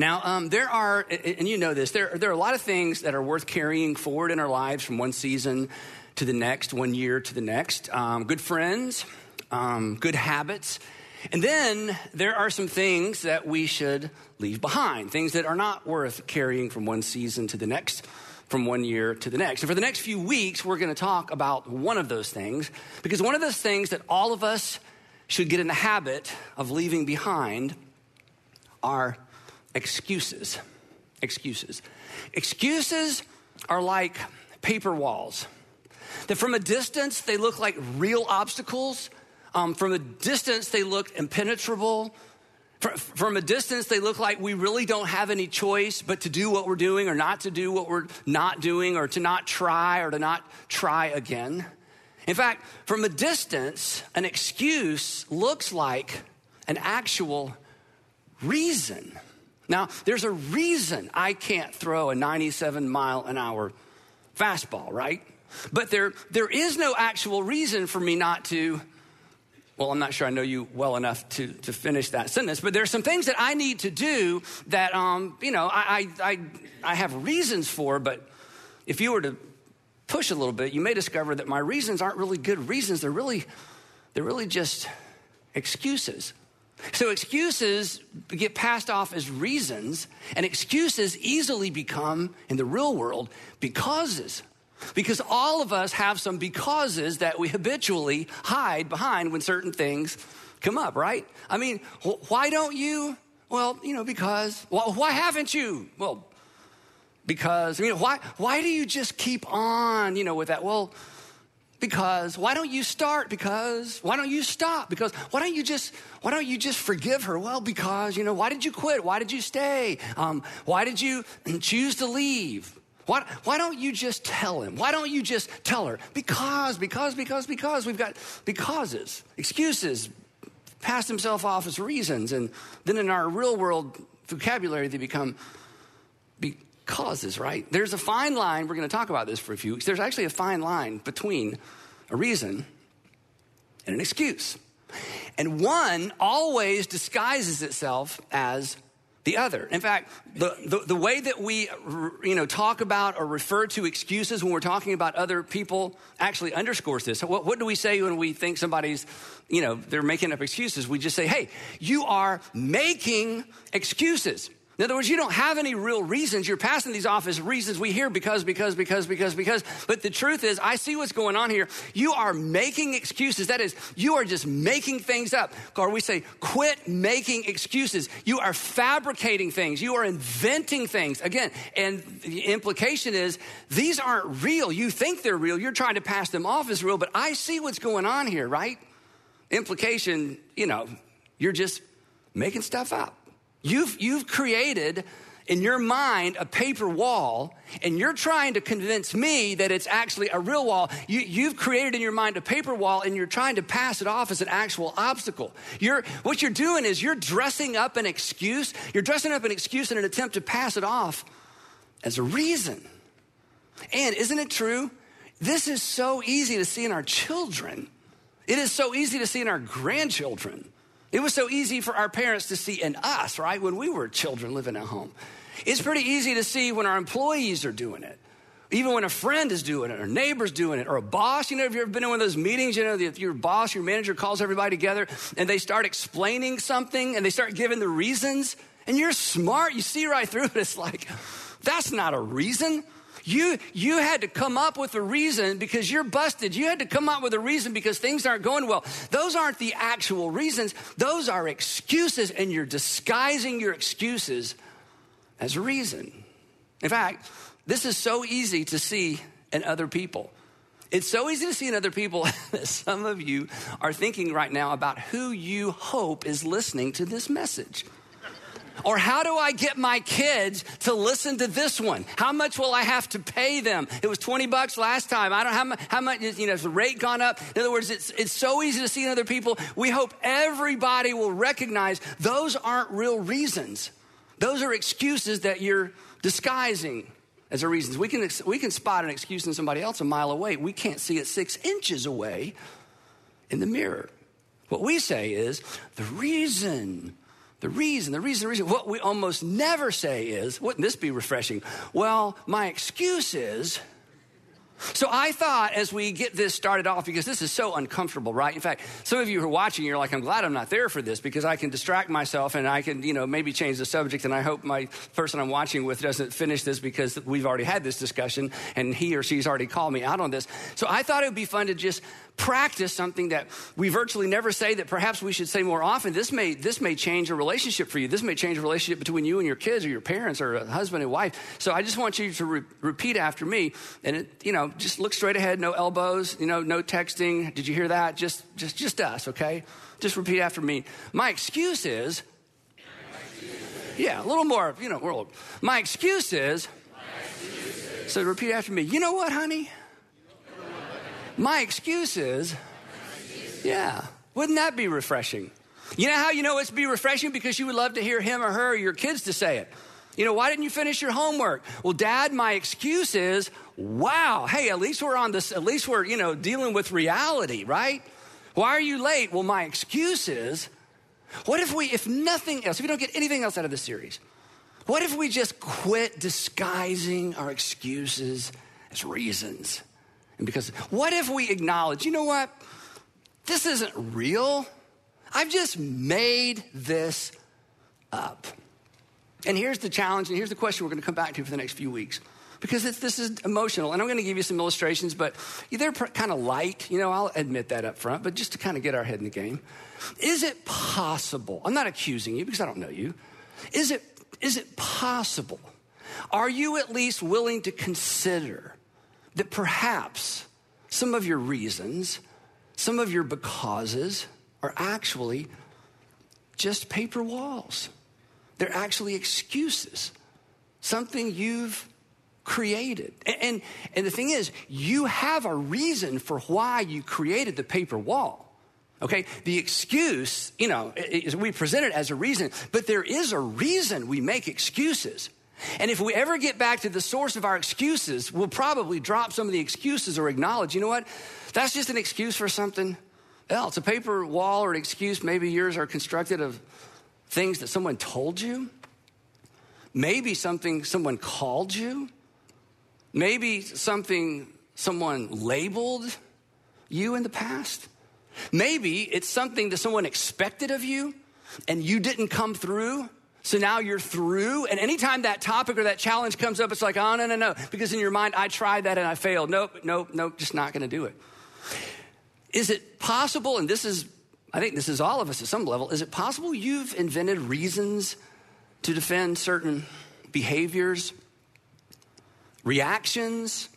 Now, um, there are, and you know this, there, there are a lot of things that are worth carrying forward in our lives from one season to the next, one year to the next. Um, good friends, um, good habits. And then there are some things that we should leave behind, things that are not worth carrying from one season to the next, from one year to the next. And for the next few weeks, we're going to talk about one of those things, because one of those things that all of us should get in the habit of leaving behind are excuses. Excuses. Excuses are like paper walls. That from a distance, they look like real obstacles. Um, from a distance, they look impenetrable. From a distance, they look like we really don't have any choice but to do what we're doing or not to do what we're not doing or to not try or to not try again. In fact, from a distance, an excuse looks like an actual reason. Now, there's a reason I can't throw a 97 mile an hour fastball, right? But there, there is no actual reason for me not to. Well, I'm not sure I know you well enough to, to finish that sentence, but there's some things that I need to do that, um, you know, I, I, I have reasons for, but if you were to push a little bit, you may discover that my reasons aren't really good reasons. They're really, they're really just excuses. So excuses get passed off as reasons, and excuses easily become, in the real world, becauses. Because all of us have some becauses that we habitually hide behind when certain things come up, right? I mean, why don't you? Well, you know, because. Well, why haven't you? Well, because. I mean, why, why do you just keep on, you know, with that? Well, because why don't you start? Because why don't you stop? Because why don't you just why don't you just forgive her? Well because you know why did you quit? Why did you stay? Um, why did you choose to leave? Why, why don't you just tell him? Why don't you just tell her? Because because because because we've got becauses excuses pass himself off as reasons and then in our real world vocabulary they become causes, right? There's a fine line. We're going to talk about this for a few weeks. There's actually a fine line between a reason and an excuse. And one always disguises itself as the other. In fact, the, the, the, way that we you know, talk about or refer to excuses when we're talking about other people actually underscores this. What, what do we say when we think somebody's, you know, they're making up excuses? We just say, hey, you are making excuses. In other words, you don't have any real reasons. You're passing these off as reasons we hear because, because, because, because, because. But the truth is, I see what's going on here. You are making excuses. That is, you are just making things up. Or we say, quit making excuses. You are fabricating things. You are inventing things. Again, and the implication is these aren't real. You think they're real. You're trying to pass them off as real, but I see what's going on here, right? Implication, you know, you're just making stuff up. You've, you've created in your mind a paper wall, and you're trying to convince me that it's actually a real wall. You, have created in your mind a paper wall, and you're trying to pass it off as an actual obstacle. You're, what you're doing is you're dressing up an excuse. You're dressing up an excuse in an attempt to pass it off as a reason. And isn't it true? This is so easy to see in our children. It is so easy to see in our grandchildren. It was so easy for our parents to see in us, right, when we were children living at home. It's pretty easy to see when our employees are doing it. Even when a friend is doing it, or neighbor's doing it, or a boss, you know, if you've ever been in one of those meetings, you know, if your boss, your manager calls everybody together and they start explaining something and they start giving the reasons, and you're smart, you see right through it. It's like, that's not a reason. You, you had to come up with a reason because you're busted. You had to come up with a reason because things aren't going well. Those aren't the actual reasons. Those are excuses, and you're disguising your excuses as a reason. In fact, this is so easy to see in other people. It's so easy to see in other people that some of you are thinking right now about who you hope is listening to this message. Or how do I get my kids to listen to this one? How much will I have to pay them? It was 20 bucks last time. I don't how much, how much you know, has the rate gone up? In other words, it's, it's so easy to see in other people. We hope everybody will recognize those aren't real reasons. Those are excuses that you're disguising as a reasons. We can, we can spot an excuse in somebody else a mile away. We can't see it six inches away in the mirror. What we say is the reason The reason, the reason, the reason. What we almost never say is, wouldn't this be refreshing? Well, my excuse is, so I thought as we get this started off, because this is so uncomfortable, right? In fact, some of you who are watching, you're like, I'm glad I'm not there for this because I can distract myself and I can, you know, maybe change the subject. And I hope my person I'm watching with doesn't finish this because we've already had this discussion and he or she's already called me out on this. So I thought it would be fun to just practice something that we virtually never say that perhaps we should say more often. This may, this may change a relationship for you. This may change a relationship between you and your kids or your parents or a husband and wife. So I just want you to re- repeat after me and it, you know, just look straight ahead, no elbows, you know, no texting. Did you hear that? Just, just, just us, okay? Just repeat after me. My excuse is, yeah, a little more, you know, world. My excuse is, so repeat after me. You know what, honey? My excuse is, yeah, wouldn't that be refreshing? You know how you know it's be refreshing? Because you would love to hear him or her or your kids to say it. You know, why didn't you finish your homework? Well, dad, my excuse is, wow, hey, at least we're on this, at least we're, you know, dealing with reality, right? Why are you late? Well, my excuse is, what if we, if nothing else, if we don't get anything else out of this series, what if we just quit disguising our excuses as reasons? And because, what if we acknowledge, you know what? This isn't real. I've just made this up. And here's the challenge, and here's the question we're going to come back to for the next few weeks. Because this is emotional, and I'm going to give you some illustrations, but they're kind of light. You know, I'll admit that up front, but just to kind of get our head in the game. Is it possible? I'm not accusing you because I don't know you. Is it, is it possible? Are you at least willing to consider that perhaps some of your reasons, some of your becauses are actually just paper walls. They're actually excuses, something you've created. And, and the thing is, you have a reason for why you created the paper wall. Okay, the excuse, you know, we present it as a reason, but there is a reason we make excuses. And if we ever get back to the source of our excuses, we'll probably drop some of the excuses or acknowledge, you know what? That's just an excuse for something else. A paper wall or an excuse, maybe yours are constructed of things that someone told you, maybe something someone called you, maybe something someone labeled you in the past. Maybe it's something that someone expected of you and you didn't come through. So now you're through, and anytime that topic or that challenge comes up, it's like, oh, no, no, no. Because in your mind, I tried that and I failed. Nope, nope, nope, just not gonna do it. Is it possible, and this is, I think this is all of us at some level, is it possible you've invented reasons to defend certain behaviors, reactions,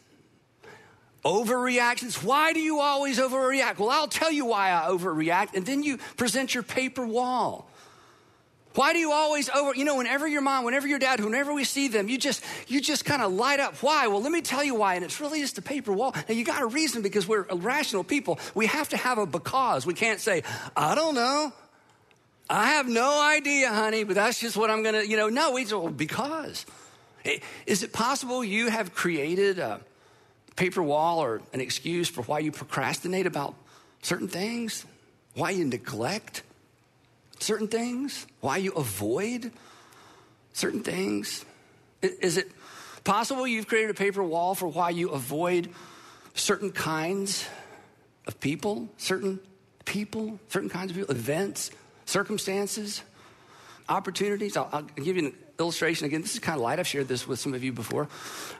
overreactions? Why do you always overreact? Well, I'll tell you why I overreact, and then you present your paper wall. Why do you always over, you know, whenever your mom, whenever your dad, whenever we see them, you just, you just kind of light up. Why? Well, let me tell you why. And it's really just a paper wall. Now you got a reason because we're rational people. We have to have a because. We can't say, I don't know. I have no idea, honey, but that's just what I'm going to, you know, no, we just, well, because. Is it possible you have created a paper wall or an excuse for why you procrastinate about certain things? Why you neglect? Certain things? Why you avoid certain things? Is it possible you've created a paper wall for why you avoid certain kinds of people, certain people, certain kinds of people, events, circumstances, opportunities? I'll, I'll give you an illustration again. This is kind of light. I've shared this with some of you before.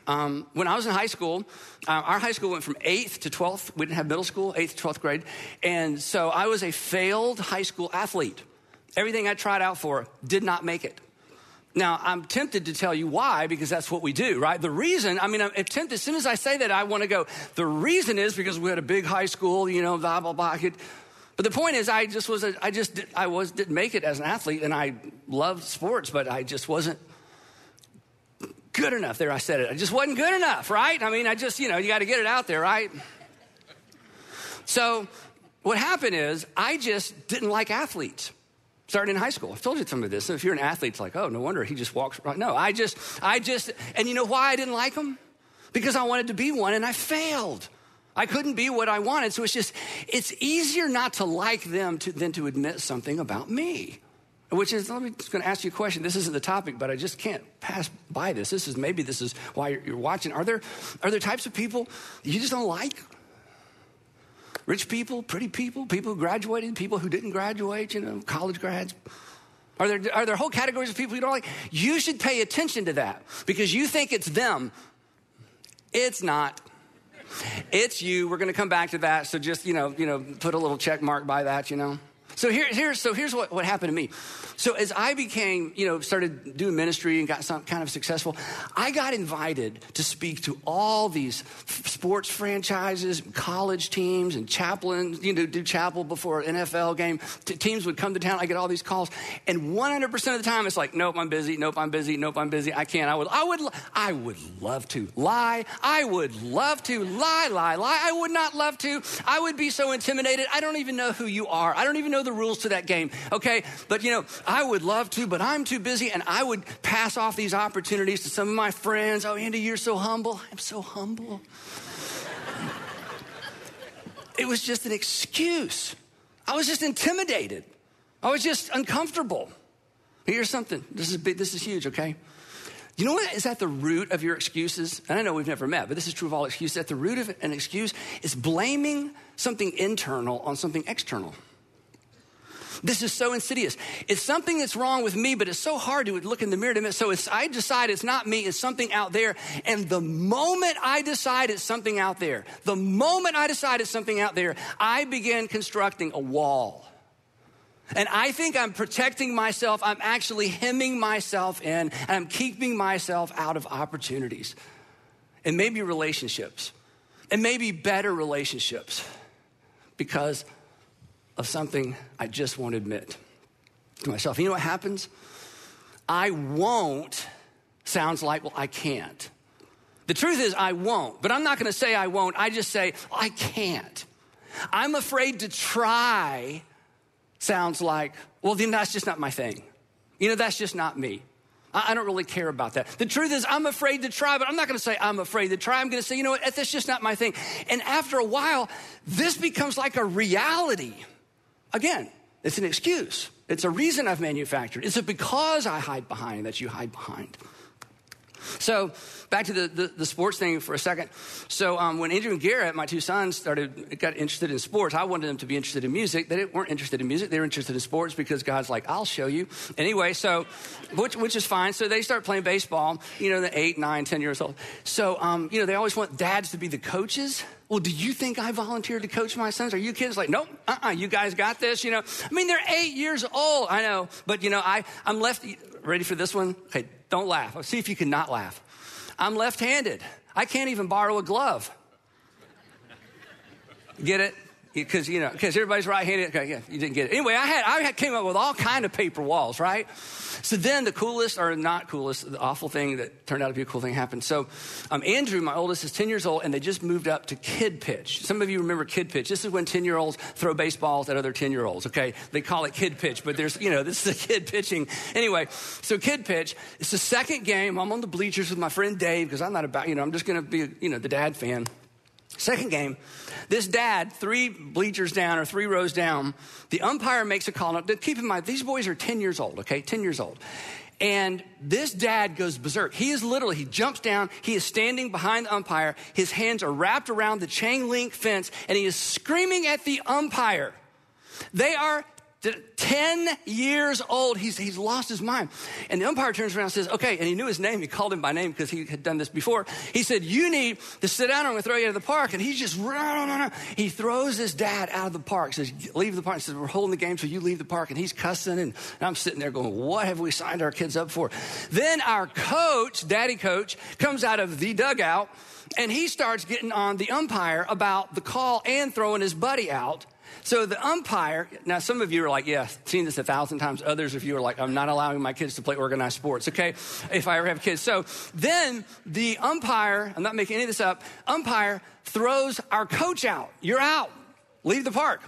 Um, when I was in high school, uh, our high school went from 8th to 12th. We didn't have middle school, 8th to 12th grade. And so I was a failed high school athlete. Everything I tried out for did not make it. Now, I'm tempted to tell you why, because that's what we do, right? The reason, I mean, I'm tempted, as soon as I say that, I want to go, the reason is because we had a big high school, you know, blah, blah, blah. But the point is, I just was, a, I just, did, I was, didn't make it as an athlete, and I loved sports, but I just wasn't good enough. There, I said it. I just wasn't good enough, right? I mean, I just, you know, you got to get it out there, right? So, what happened is, I just didn't like athletes starting in high school. I've told you some of this. So if you're an athlete, it's like, oh, no wonder he just walks right. No, I just, I just, and you know why I didn't like him? Because I wanted to be one and I failed. I couldn't be what I wanted. So it's just, it's easier not to like them to, than to admit something about me. which is let me just going to ask you a question this isn't the topic but i just can't pass by this this is maybe this is why you're, you're watching are there are there types of people you just don't like rich people pretty people people who graduated people who didn't graduate you know college grads are there, are there whole categories of people you don't like? You should pay attention to that because you think it's them. It's not. It's you. We're going to come back to that. So just, you know, you know, put a little check mark by that, you know. So here, here, so here's what, what happened to me. So as I became, you know, started doing ministry and got some kind of successful, I got invited to speak to all these sports franchises, college teams, and chaplains. You know, do chapel before an NFL game. T- teams would come to town. I get all these calls, and 100% of the time, it's like, nope, I'm busy. Nope, I'm busy. Nope, I'm busy. I can't. I would, I would, I would love to lie. I would love to lie, lie, lie. I would not love to. I would be so intimidated. I don't even know who you are. I don't even know the rules to that game, okay? But you know, I would love to, but I'm too busy, and I would pass off these opportunities to some of my friends. Oh, Andy, you're so humble. I'm so humble. it was just an excuse. I was just intimidated. I was just uncomfortable. Here's something. This is big, this is huge, okay? You know what is at the root of your excuses? And I know we've never met, but this is true of all excuses. At the root of an excuse is blaming something internal on something external. This is so insidious. It's something that's wrong with me, but it's so hard to look in the mirror to admit. So it's, I decide it's not me, it's something out there. And the moment I decide it's something out there, the moment I decide it's something out there, I begin constructing a wall. And I think I'm protecting myself. I'm actually hemming myself in, and I'm keeping myself out of opportunities. And maybe relationships, and maybe better relationships, because of something I just won't admit to myself. You know what happens? I won't sounds like, well, I can't. The truth is, I won't, but I'm not to say I won't. I just say, I can't. I'm afraid to try sounds like, well, then that's just not my thing. You know, that's just not me. I, don't really care about that. The truth is, I'm afraid to try, but I'm not to say I'm afraid to try. I'm to say, you know what, that's just not my thing. And after a while, this becomes like a reality. Again, it's an excuse. It's a reason I've manufactured. It's a because I hide behind that you hide behind. So back to the, the, the, sports thing for a second. So um, when Andrew and Garrett, my two sons, started got interested in sports, I wanted them to be interested in music. They weren't interested in music; they were interested in sports because God's like, "I'll show you." Anyway, so which, which is fine. So they start playing baseball. You know, the eight, nine, ten years old. So um, you know, they always want dads to be the coaches. Well, do you think I volunteered to coach my sons? Are you kids like, nope, uh-uh, you guys got this, you know? I mean, they're eight years old, I know, but you know, I, I'm left, ready for this one? Okay, don't laugh. I'll see if you can not laugh. I'm left handed. I can't even borrow a glove. Get it? Because, you know, because everybody's right handed. Okay, yeah, you didn't get it. Anyway, I had, I came up with all kind of paper walls, right? So then the coolest, or not coolest, the awful thing that turned out to be a cool thing happened. So um, Andrew, my oldest, is 10 years old, and they just moved up to kid pitch. Some of you remember kid pitch. This is when 10 year olds throw baseballs at other 10 year olds, okay? They call it kid pitch, but there's, you know, this is a kid pitching. Anyway, so kid pitch. It's the second game. I'm on the bleachers with my friend Dave because I'm not about, you know, I'm just going to be, you know, the dad fan. Second game, this dad, three bleachers down or three rows down, the umpire makes a call. Now, keep in mind, these boys are 10 years old, okay? 10 years old. And this dad goes berserk. He is literally, he jumps down, he is standing behind the umpire, his hands are wrapped around the chain link fence, and he is screaming at the umpire. They are 10 years old. He's, he's lost his mind. And the umpire turns around and says, okay, and he knew his name. He called him by name because he had done this before. He said, you need to sit down. I'm going to throw you out of the park. And he's just, he throws his dad out of the park. Says, leave the park. He says, we're holding the game, so you leave the park. And he's cussing. And I'm sitting there going, what have we signed our kids up for? Then our coach, daddy coach, comes out of the dugout and he starts getting on the umpire about the call and throwing his buddy out. So the umpire, now some of you are like, yeah, seen this a thousand times. Others of you are like, I'm not allowing my kids to play organized sports, okay? If I ever have kids. So then the umpire, I'm not making any of this up, umpire throws our coach out. You're out. Leave the park.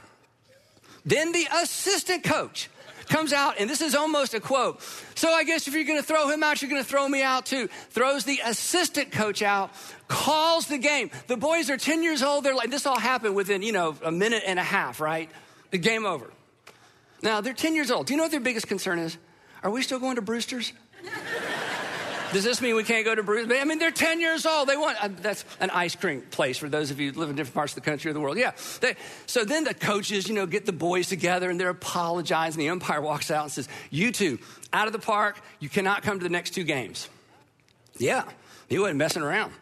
Then the assistant coach comes out, and this is almost a quote. So I guess if you're going to throw him out, you're going to throw me out too. Throws the assistant coach out, calls the game. The boys are 10 years old. They're like, this all happened within, you know, a minute and a half, right? The game over. Now, they're 10 years old. Do you know what their biggest concern is? Are we still going to Brewster's? Does this mean we can't go to Bruce? I mean, they're 10 years old. They want, uh, that's an ice cream place for those of you who live in different parts of the country or the world. Yeah. They, so then the coaches, you know, get the boys together and they're apologizing. The umpire walks out and says, You two, out of the park, you cannot come to the next two games. Yeah, he wasn't messing around.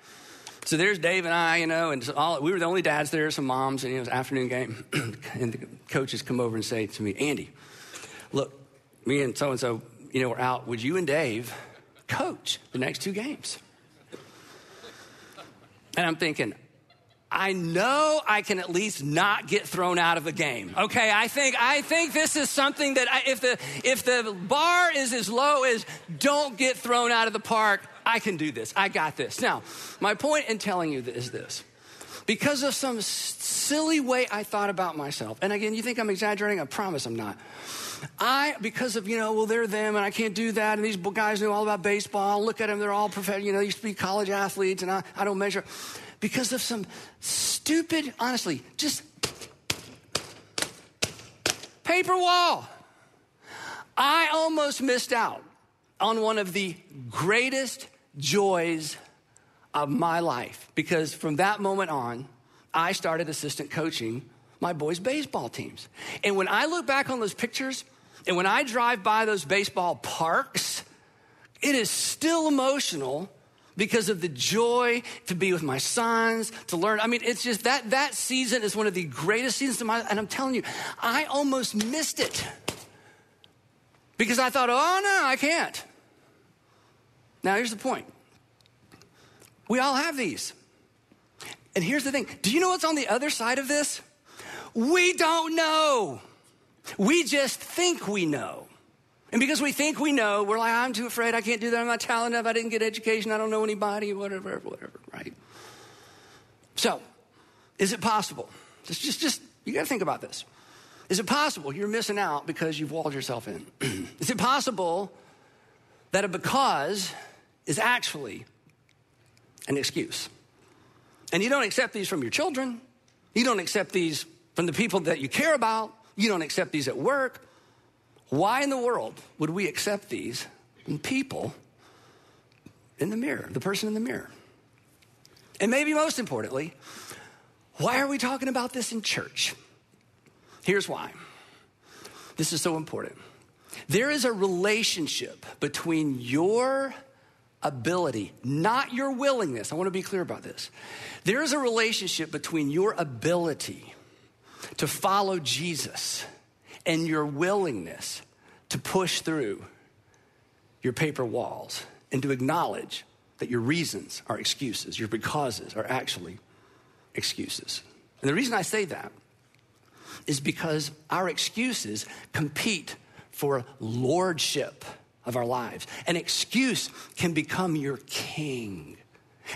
So there's Dave and I, you know, and all, we were the only dads there, some moms, and it was afternoon game. and the coaches come over and say to me, Andy, look, me and so and so, you know, we're out. Would you and Dave coach the next two games? And I'm thinking, I know I can at least not get thrown out of the game. Okay, I think I think this is something that I, if the if the bar is as low as don't get thrown out of the park, I can do this. I got this. Now, my point in telling you this is this. Because of some silly way I thought about myself, and again, you think I'm exaggerating? I promise I'm not. I, because of, you know, well, they're them and I can't do that, and these guys know all about baseball. Look at them, they're all professional, you know, they used to be college athletes, and I, I don't measure. Because of some stupid, honestly, just paper wall. I almost missed out on one of the greatest joys of my life because from that moment on, I started assistant coaching my boys' baseball teams. And when I look back on those pictures and when I drive by those baseball parks, it is still emotional because of the joy to be with my sons, to learn. I mean, it's just that that season is one of the greatest seasons of my life. and I'm telling you, I almost missed it. Because I thought, oh no, I can't. Now, here's the point we all have these. And here's the thing do you know what's on the other side of this? We don't know. We just think we know. And because we think we know, we're like, I'm too afraid, I can't do that, I'm not talented enough, I didn't get education, I don't know anybody, whatever, whatever, right? So, is it possible? Just, just, just you gotta think about this. Is it possible you're missing out because you've walled yourself in? is it possible that a because is actually an excuse. And you don't accept these from your children. You don't accept these from the people that you care about. You don't accept these at work. Why in the world would we accept these from people in the mirror, the person in the mirror? And maybe most importantly, why are we talking about this in church? Here's why. This is so important. There is a relationship between your ability, not your willingness. I want to be clear about this. There is a relationship between your ability to follow Jesus and your willingness to push through your paper walls and to acknowledge that your reasons are excuses, your becauses are actually excuses. And the reason I say that is because our excuses compete for lordship of our lives. An excuse can become your king.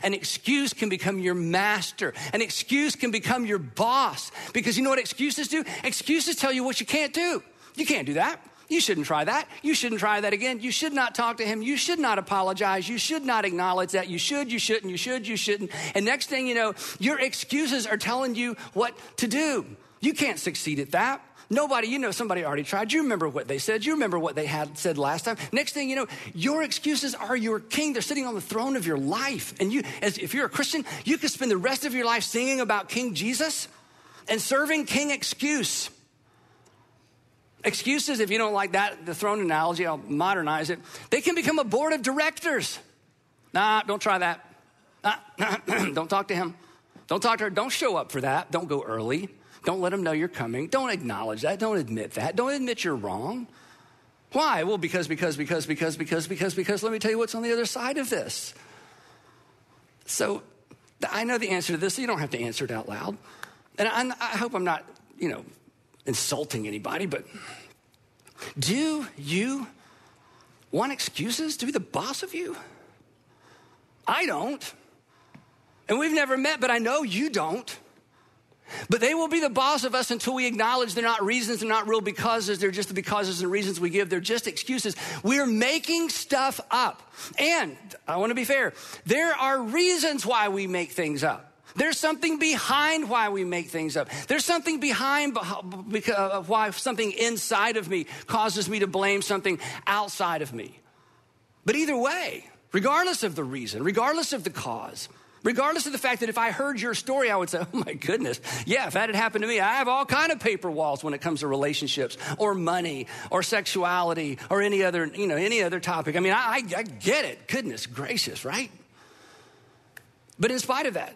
An excuse can become your master. An excuse can become your boss. Because you know what excuses do? Excuses tell you what you can't do. You can't do that. You shouldn't try that. You shouldn't try that again. You should not talk to him. You should not apologize. You should not acknowledge that. You should, you shouldn't, you should, you shouldn't. And next thing you know, your excuses are telling you what to do. You can't succeed at that. Nobody, you know, somebody already tried. You remember what they said. You remember what they had said last time. Next thing you know, your excuses are your king. They're sitting on the throne of your life. And you, as, if you're a Christian, you could spend the rest of your life singing about King Jesus and serving King Excuse. Excuses, if you don't like that, the throne analogy, I'll modernize it. They can become a board of directors. Nah, don't try that. Nah, don't talk to him. Don't talk to her. Don't show up for that. Don't go early. Don't let them know you're coming. Don't acknowledge that. Don't admit that. Don't admit you're wrong. Why? Well, because, because, because, because, because, because, because, let me tell you what's on the other side of this. So I know the answer to this, so you don't have to answer it out loud. And I, I hope I'm not, you know, insulting anybody, but do you want excuses to be the boss of you? I don't. And we've never met, but I know you don't. But they will be the boss of us until we acknowledge they're not reasons, they're not real becauses, they're just the becauses and reasons we give. They're just excuses. We're making stuff up. And I want to be fair, there are reasons why we make things up. There's something behind why we make things up. There's something behind why something inside of me causes me to blame something outside of me. But either way, regardless of the reason, regardless of the cause, regardless of the fact that if I heard your story, I would say, oh my goodness, yeah, if that had happened to me, I have all kind of paper walls when it comes to relationships or money or sexuality or any other, you know, any other topic. I mean, I, I get it. Goodness gracious, right? But in spite of that,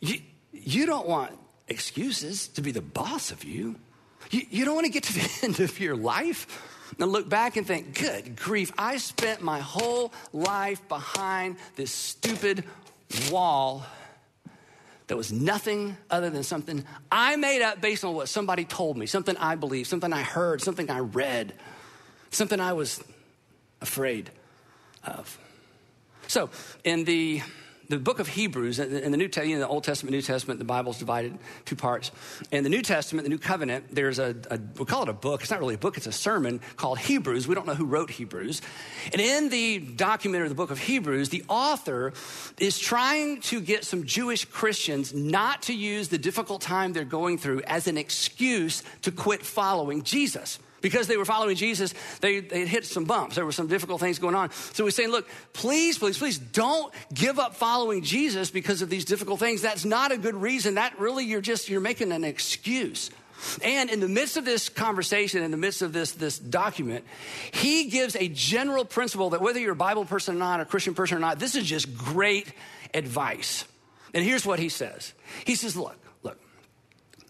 you, you don't want excuses to be the boss of you. you. You don't want to get to the end of your life and look back and think, good grief, I spent my whole life behind this stupid wall that was nothing other than something I made up based on what somebody told me, something I believed, something I heard, something I read, something I was afraid of. So, in the the book of Hebrews, in the New Testament, the Old Testament, New Testament, the Bible's divided two parts. In the New Testament, the New Covenant, there's a, a, we call it a book. It's not really a book, it's a sermon called Hebrews. We don't know who wrote Hebrews. And in the document of the book of Hebrews, the author is trying to get some Jewish Christians not to use the difficult time they're going through as an excuse to quit following Jesus. Because they were following Jesus, they, they hit some bumps. There were some difficult things going on. So we're saying, look, please, please, please don't give up following Jesus because of these difficult things. That's not a good reason. That really, you're just, you're making an excuse. And in the midst of this conversation, in the midst of this, this document, he gives a general principle that whether you're a Bible person or not, a Christian person or not, this is just great advice. And here's what he says. He says, look,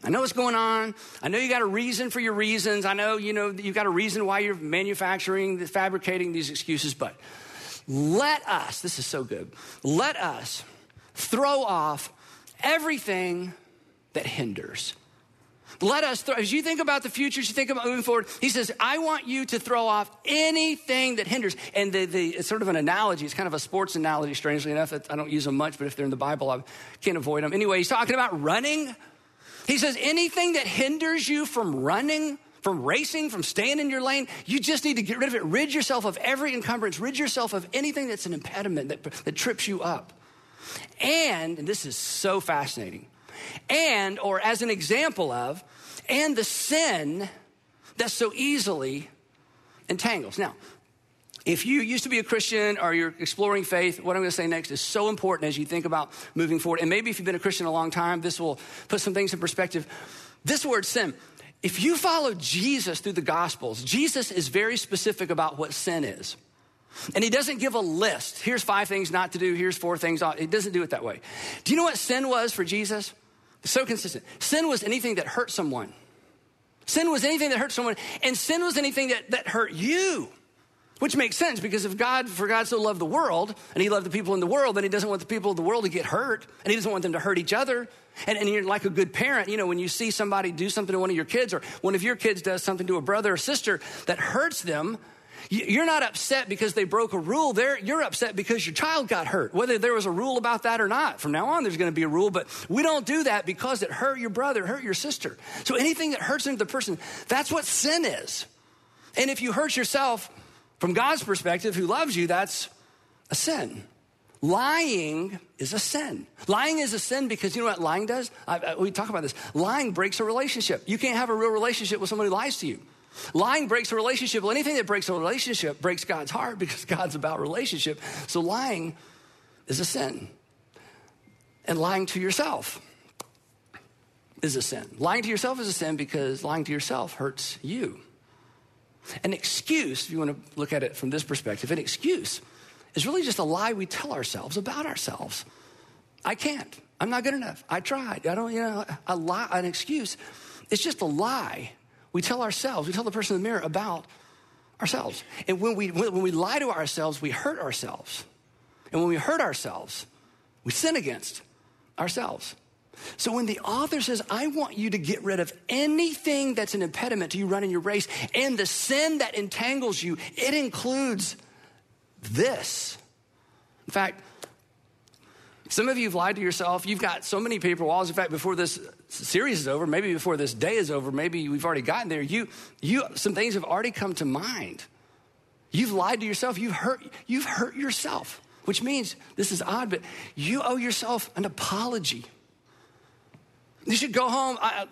I know what's going on. I know you got a reason for your reasons. I know, you know, you've got a reason why you're manufacturing, fabricating these excuses, but let us, this is so good, let us throw off everything that hinders. Let us, throw, as you think about the future, as you think about moving forward, he says, I want you to throw off anything that hinders. And the, the, it's sort of an analogy. It's kind of a sports analogy, strangely enough. I don't use them much, but if they're in the Bible, I can't avoid them. Anyway, he's talking about running he says, anything that hinders you from running, from racing, from staying in your lane, you just need to get rid of it. Rid yourself of every encumbrance. Rid yourself of anything that's an impediment that, that trips you up. And, and this is so fascinating, and, or as an example of, and the sin that so easily entangles. Now, if you used to be a Christian or you're exploring faith, what I'm going to say next is so important as you think about moving forward. And maybe if you've been a Christian a long time, this will put some things in perspective. This word sin, if you follow Jesus through the Gospels, Jesus is very specific about what sin is. And he doesn't give a list. Here's five things not to do, here's four things. He doesn't do it that way. Do you know what sin was for Jesus? So consistent. Sin was anything that hurt someone. Sin was anything that hurt someone, and sin was anything that, that hurt you. Which makes sense because if God, for God so loved the world and he loved the people in the world, then he doesn't want the people of the world to get hurt and he doesn't want them to hurt each other. And, and, you're like a good parent, you know, when you see somebody do something to one of your kids or one of your kids does something to a brother or sister that hurts them, you're not upset because they broke a rule. They're, you're upset because your child got hurt, whether there was a rule about that or not. From now on, there's going to be a rule, but we don't do that because it hurt your brother, hurt your sister. So anything that hurts another person, that's what sin is. And if you hurt yourself, from God's perspective, who loves you, that's a sin. Lying is a sin. Lying is a sin because you know what lying does? I, I, we talk about this. Lying breaks a relationship. You can't have a real relationship with somebody who lies to you. Lying breaks a relationship. Well, anything that breaks a relationship breaks God's heart because God's about relationship. So lying is a sin. And lying to yourself is a sin. Lying to yourself is a sin because lying to yourself hurts you. An excuse, if you want to look at it from this perspective, an excuse is really just a lie we tell ourselves about ourselves. I can't. I'm not good enough. I tried. I don't, you know, a lie, an excuse. It's just a lie we tell ourselves, we tell the person in the mirror about ourselves. And when we, when we lie to ourselves, we hurt ourselves. And when we hurt ourselves, we sin against ourselves. So when the author says, I want you to get rid of anything that's an impediment to you running your race and the sin that entangles you, it includes this. In fact, some of you have lied to yourself. You've got so many paper walls. In fact, before this series is over, maybe before this day is over, maybe we've already gotten there. You, you, some things have already come to mind. You've lied to yourself. You've hurt, you've hurt yourself. which means this is odd, but you owe yourself an apology. You should go home, I,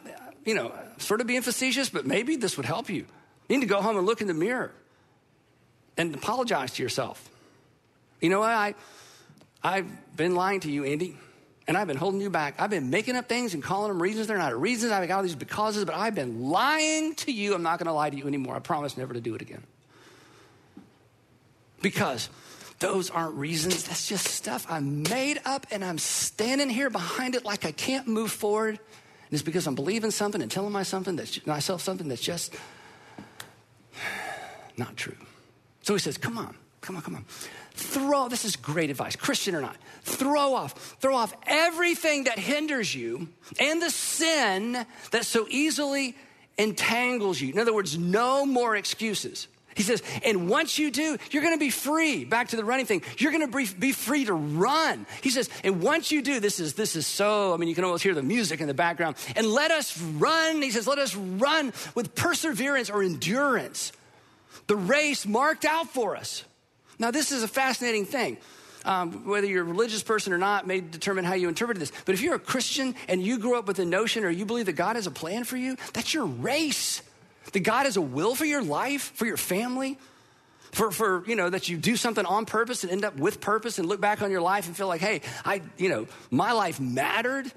you know, sort of being facetious, but maybe this would help you. You need to go home and look in the mirror and apologize to yourself. You know what? I, I've been lying to you, Andy, and I've been holding you back. I've been making up things and calling them reasons. They're not reasons. I've got all these becauses, but I've been lying to you. I'm not going to lie to you anymore. I promise never to do it again. Because those aren't reasons. That's just stuff I made up, and I'm standing here behind it like I can't move forward. And it's because I'm believing something and telling myself something that's, myself something that's just not true. So he says, Come on, come on, come on. Throw, this is great advice, Christian or not. Throw off, throw off everything that hinders you and the sin that so easily entangles you. In other words, no more excuses. He says, and once you do, you're going to be free. Back to the running thing. You're going to be free to run. He says, and once you do, this is, this is so, I mean, you can almost hear the music in the background. And let us run. He says, let us run with perseverance or endurance. The race marked out for us. Now, this is a fascinating thing. Um, whether you're a religious person or not may determine how you interpret this. But if you're a Christian and you grew up with the notion or you believe that God has a plan for you, that's your race. That God has a will for your life, for your family, for, for you know, that you do something on purpose and end up with purpose and look back on your life and feel like, hey, I, you know, my life mattered.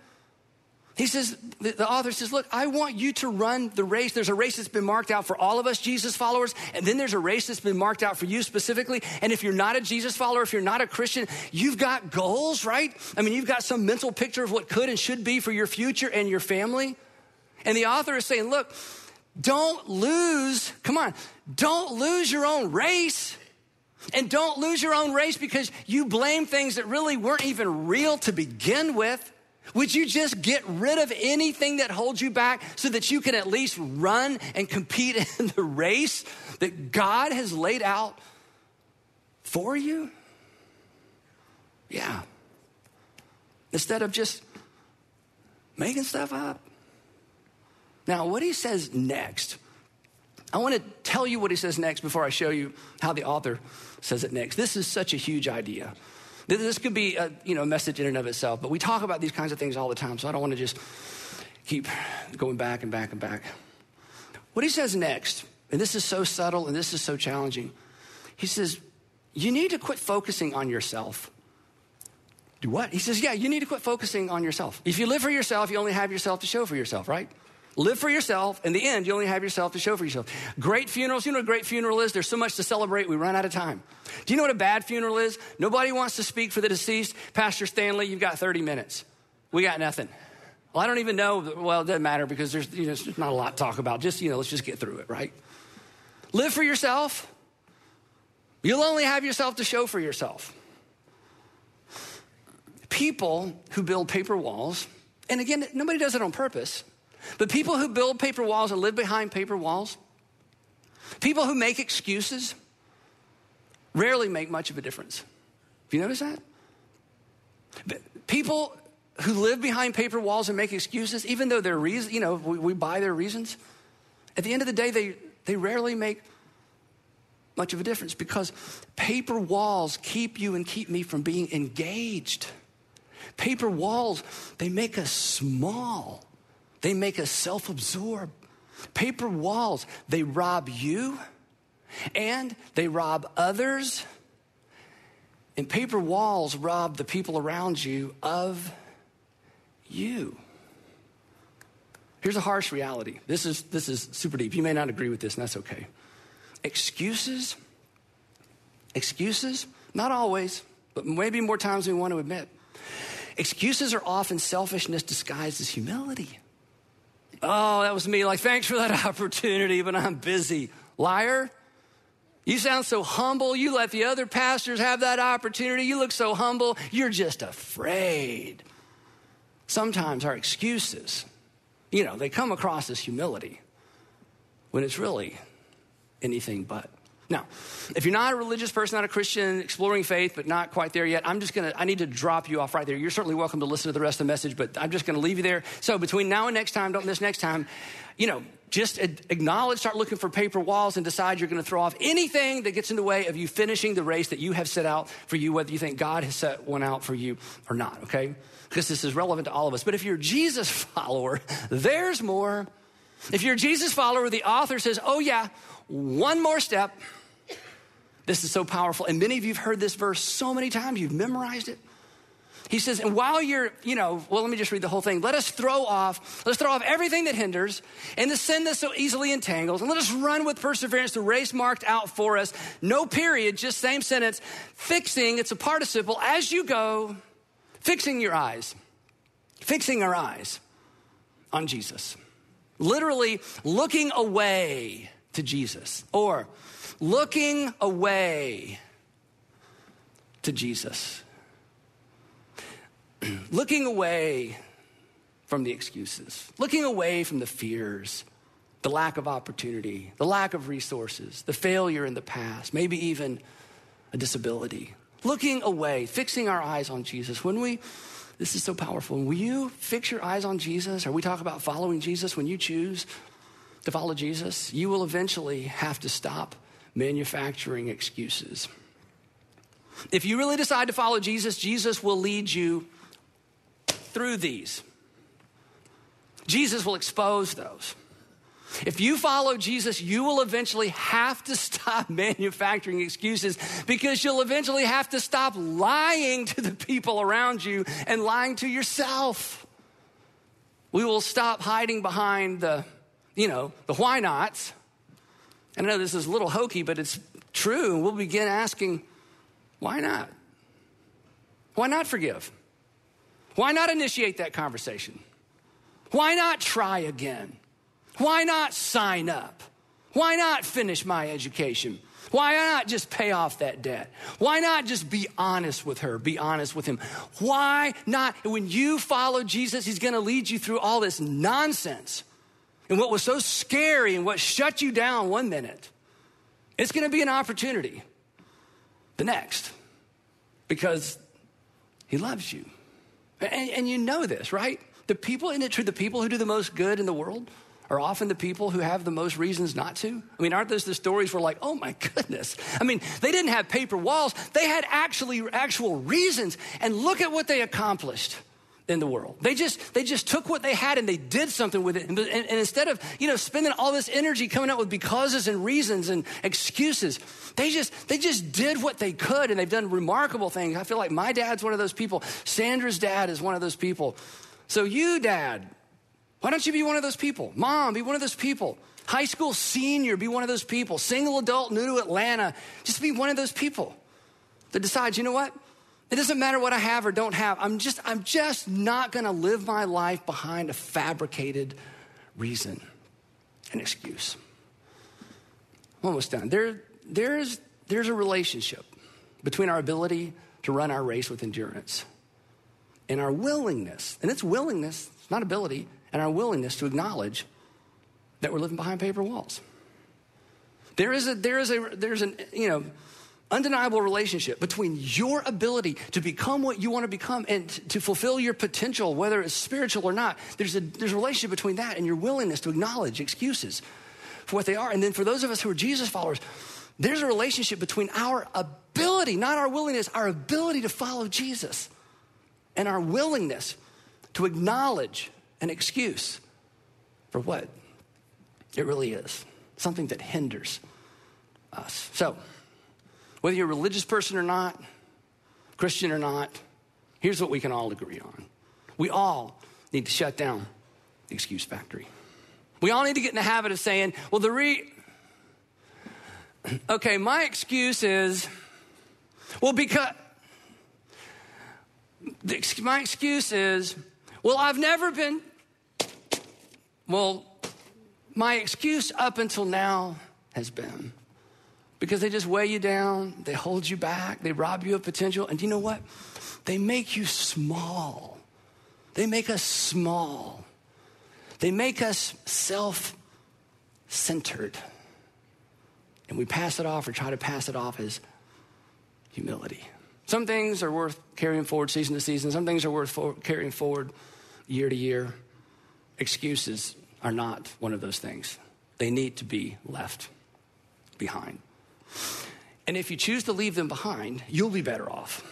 He says, the, the, author says, Look, I want you to run the race. There's a race that's been marked out for all of us Jesus followers, and then there's a race that's been marked out for you specifically. And if you're not a Jesus follower, if you're not a Christian, you've got goals, right? I mean, you've got some mental picture of what could and should be for your future and your family. And the author is saying, Look, don't lose, come on, don't lose your own race. And don't lose your own race because you blame things that really weren't even real to begin with. Would you just get rid of anything that holds you back so that you can at least run and compete in the race that God has laid out for you? Yeah. Instead of just making stuff up. Now, what he says next, I want to tell you what he says next before I show you how the author says it next. This is such a huge idea. This could be a you know, message in and of itself, but we talk about these kinds of things all the time, so I don't want to just keep going back and back and back. What he says next, and this is so subtle and this is so challenging, he says, You need to quit focusing on yourself. Do what? He says, Yeah, you need to quit focusing on yourself. If you live for yourself, you only have yourself to show for yourself, right? Live for yourself. In the end, you only have yourself to show for yourself. Great funerals. You know what a great funeral is? There's so much to celebrate, we run out of time. Do you know what a bad funeral is? Nobody wants to speak for the deceased. Pastor Stanley, you've got 30 minutes. We got nothing. Well, I don't even know. Well, it doesn't matter because there's, you know, there's not a lot to talk about. Just, you know, let's just get through it, right? Live for yourself. You'll only have yourself to show for yourself. People who build paper walls, and again, nobody does it on purpose. But people who build paper walls and live behind paper walls, people who make excuses, rarely make much of a difference. Have you noticed that? People who live behind paper walls and make excuses, even though they're reasons, you know, we, we buy their reasons, at the end of the day, they, they rarely make much of a difference because paper walls keep you and keep me from being engaged. Paper walls, they make us small. They make us self absorbed. Paper walls, they rob you and they rob others. And paper walls rob the people around you of you. Here's a harsh reality. This is, this is super deep. You may not agree with this, and that's okay. Excuses, excuses, not always, but maybe more times than we want to admit. Excuses are often selfishness disguised as humility. Oh, that was me. Like, thanks for that opportunity, but I'm busy. Liar. You sound so humble. You let the other pastors have that opportunity. You look so humble. You're just afraid. Sometimes our excuses, you know, they come across as humility when it's really anything but. Now, if you're not a religious person, not a Christian, exploring faith, but not quite there yet, I'm just gonna, I need to drop you off right there. You're certainly welcome to listen to the rest of the message, but I'm just gonna leave you there. So between now and next time, don't miss next time, you know, just acknowledge, start looking for paper walls, and decide you're to throw off anything that gets in the way of you finishing the race that you have set out for you, whether you think God has set one out for you or not, okay? Because this is relevant to all of us. But if you're a Jesus follower, there's more. If you're a Jesus follower, the author says, oh, yeah, one more step. This is so powerful. And many of you have heard this verse so many times, you've memorized it. He says, and while you're, you know, well, let me just read the whole thing. Let us throw off, let's throw off everything that hinders and the sin that so easily entangles, and let us run with perseverance the race marked out for us. No period, just same sentence. Fixing, it's a participle, as you go, fixing your eyes, fixing our eyes on Jesus. Literally looking away to Jesus, or looking away to Jesus. looking away from the excuses, looking away from the fears, the lack of opportunity, the lack of resources, the failure in the past, maybe even a disability. Looking away, fixing our eyes on Jesus. When we, this is so powerful. When you fix your eyes on Jesus, or we talk about following Jesus, when you choose to follow Jesus, you will eventually have to stop manufacturing excuses. If you really decide to follow Jesus, Jesus will lead you through these. Jesus will expose those. If you follow Jesus, you will eventually have to stop manufacturing excuses because you'll eventually have to stop lying to the people around you and lying to yourself. We will stop hiding behind the, you know, the why nots. And I know this is a little hokey, but it's true. We'll begin asking, why not? Why not forgive? Why not initiate that conversation? Why not try again? Why not sign up? Why not finish my education? Why not just pay off that debt? Why not just be honest with her, be honest with him? Why not? When you follow Jesus, he's going to lead you through all this nonsense. And what was so scary and what shut you down one minute, it's going to be an opportunity the next because he loves you. And, and you know this, right? The people, in it true, the people who do the most good in the world are often the people who have the most reasons not to. I mean, aren't those the stories where like, oh my goodness. I mean, they didn't have paper walls. They had actually actual reasons. And look at what they accomplished in the world. They just they just took what they had and they did something with it. And, and, and, instead of you know spending all this energy coming up with becauses and reasons and excuses, they just they just did what they could and they've done remarkable things. I feel like my dad's one of those people. Sandra's dad is one of those people. So you, dad, why don't you be one of those people? Mom, be one of those people. High school senior, be one of those people. Single adult, new to Atlanta, just be one of those people that decides, you know what? It doesn't matter what I have or don't have. I'm just, I'm just not going to live my life behind a fabricated reason an excuse. I'm almost done. There, there's, there's a relationship between our ability to run our race with endurance and our willingness, and it's willingness, it's not ability, and our willingness to acknowledge that we're living behind paper walls. There is a, there is a, there's an, you know, undeniable relationship between your ability to become what you want to become and to fulfill your potential, whether it's spiritual or not. There's a, there's a relationship between that and your willingness to acknowledge excuses for what they are. And then for those of us who are Jesus followers, there's a relationship between our ability, not our willingness, our ability to follow Jesus and our willingness to acknowledge an excuse for what it really is something that hinders us. So, whether you're a religious person or not, Christian or not, here's what we can all agree on. We all need to shut down the excuse factory. We all need to get in the habit of saying, well, the re. Okay, my excuse is, well, because. My excuse is, well, I've never been. Well, my excuse up until now has been, because they just weigh you down, they hold you back, they rob you of potential. And you know what? They make you small. They make us small. They make us self centered. And we pass it off or try to pass it off as humility. Some things are worth carrying forward season to season, some things are worth for- carrying forward year to year. Excuses are not one of those things. They need to be left behind. And if you choose to leave them behind, you'll be better off.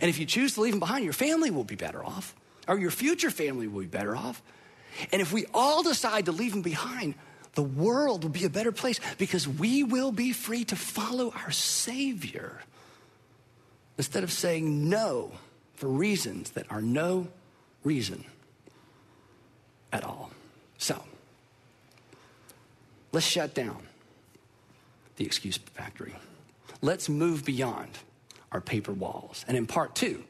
And if you choose to leave them behind, your family will be better off, or your future family will be better off. And if we all decide to leave them behind, the world will be a better place because we will be free to follow our Savior instead of saying no for reasons that are no reason at all. So, let's shut down the excuse factory. Let's move beyond our paper walls. And in part two,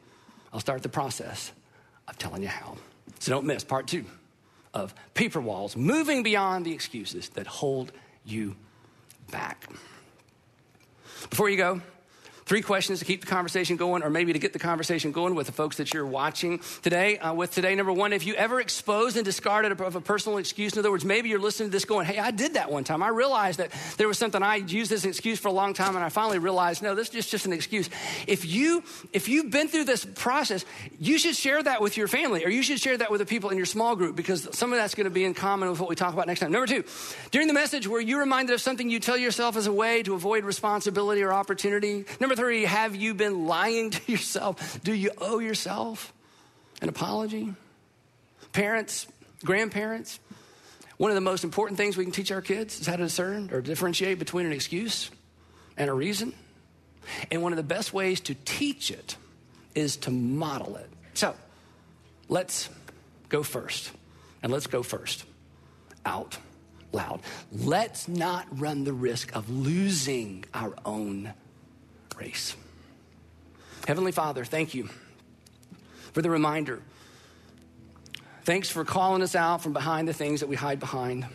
I'll start the process of telling you how. So don't miss part two of paper walls, moving beyond the excuses that hold you back. Before you go, Three questions to keep the conversation going, or maybe to get the conversation going with the folks that you're watching today. Uh, with today, number one, if you ever exposed and discarded a, a, personal excuse, in other words, maybe you're listening to this going, hey, I did that one time. I realized that there was something I used as an excuse for a long time, and I finally realized, no, this is just, just an excuse. If, you, if you've been through this process, you should share that with your family, or you should share that with the people in your small group, because some of that's going to be in common with what we talk about next time. Number two, during the message where you're reminded of something you tell yourself as a way to avoid responsibility or opportunity. Number three, have you been lying to yourself? Do you owe yourself an apology? Parents, grandparents, one of the most important things we can teach our kids is how to discern or differentiate between an excuse and a reason. And one of the best ways to teach it is to model it. So let's go first. And let's go first out loud. Let's not run the risk of losing our own race. Heavenly Father, thank you for the reminder. Thanks for calling us out from behind the things that we hide behind.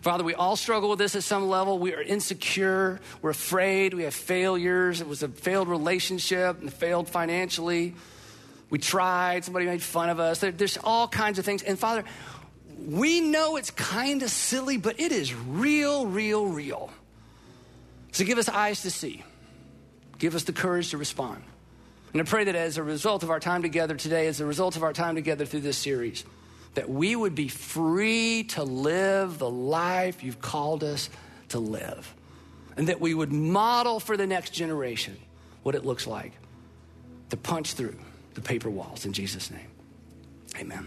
Father, we all struggle with this at some level. We are insecure. We're afraid. We have failures. It was a failed relationship and failed financially. We tried. Somebody made fun of us. There, there's all kinds of things. And Father, we know it's kind of silly, but it is real, real, real. So give us eyes to see. Give us the courage to respond. And I pray that as a result of our time together today, as a result of our time together through this series, that we would be free to live the life you've called us to live. And that we would model for the next generation what it looks like to punch through the paper walls in Jesus' name. Amen.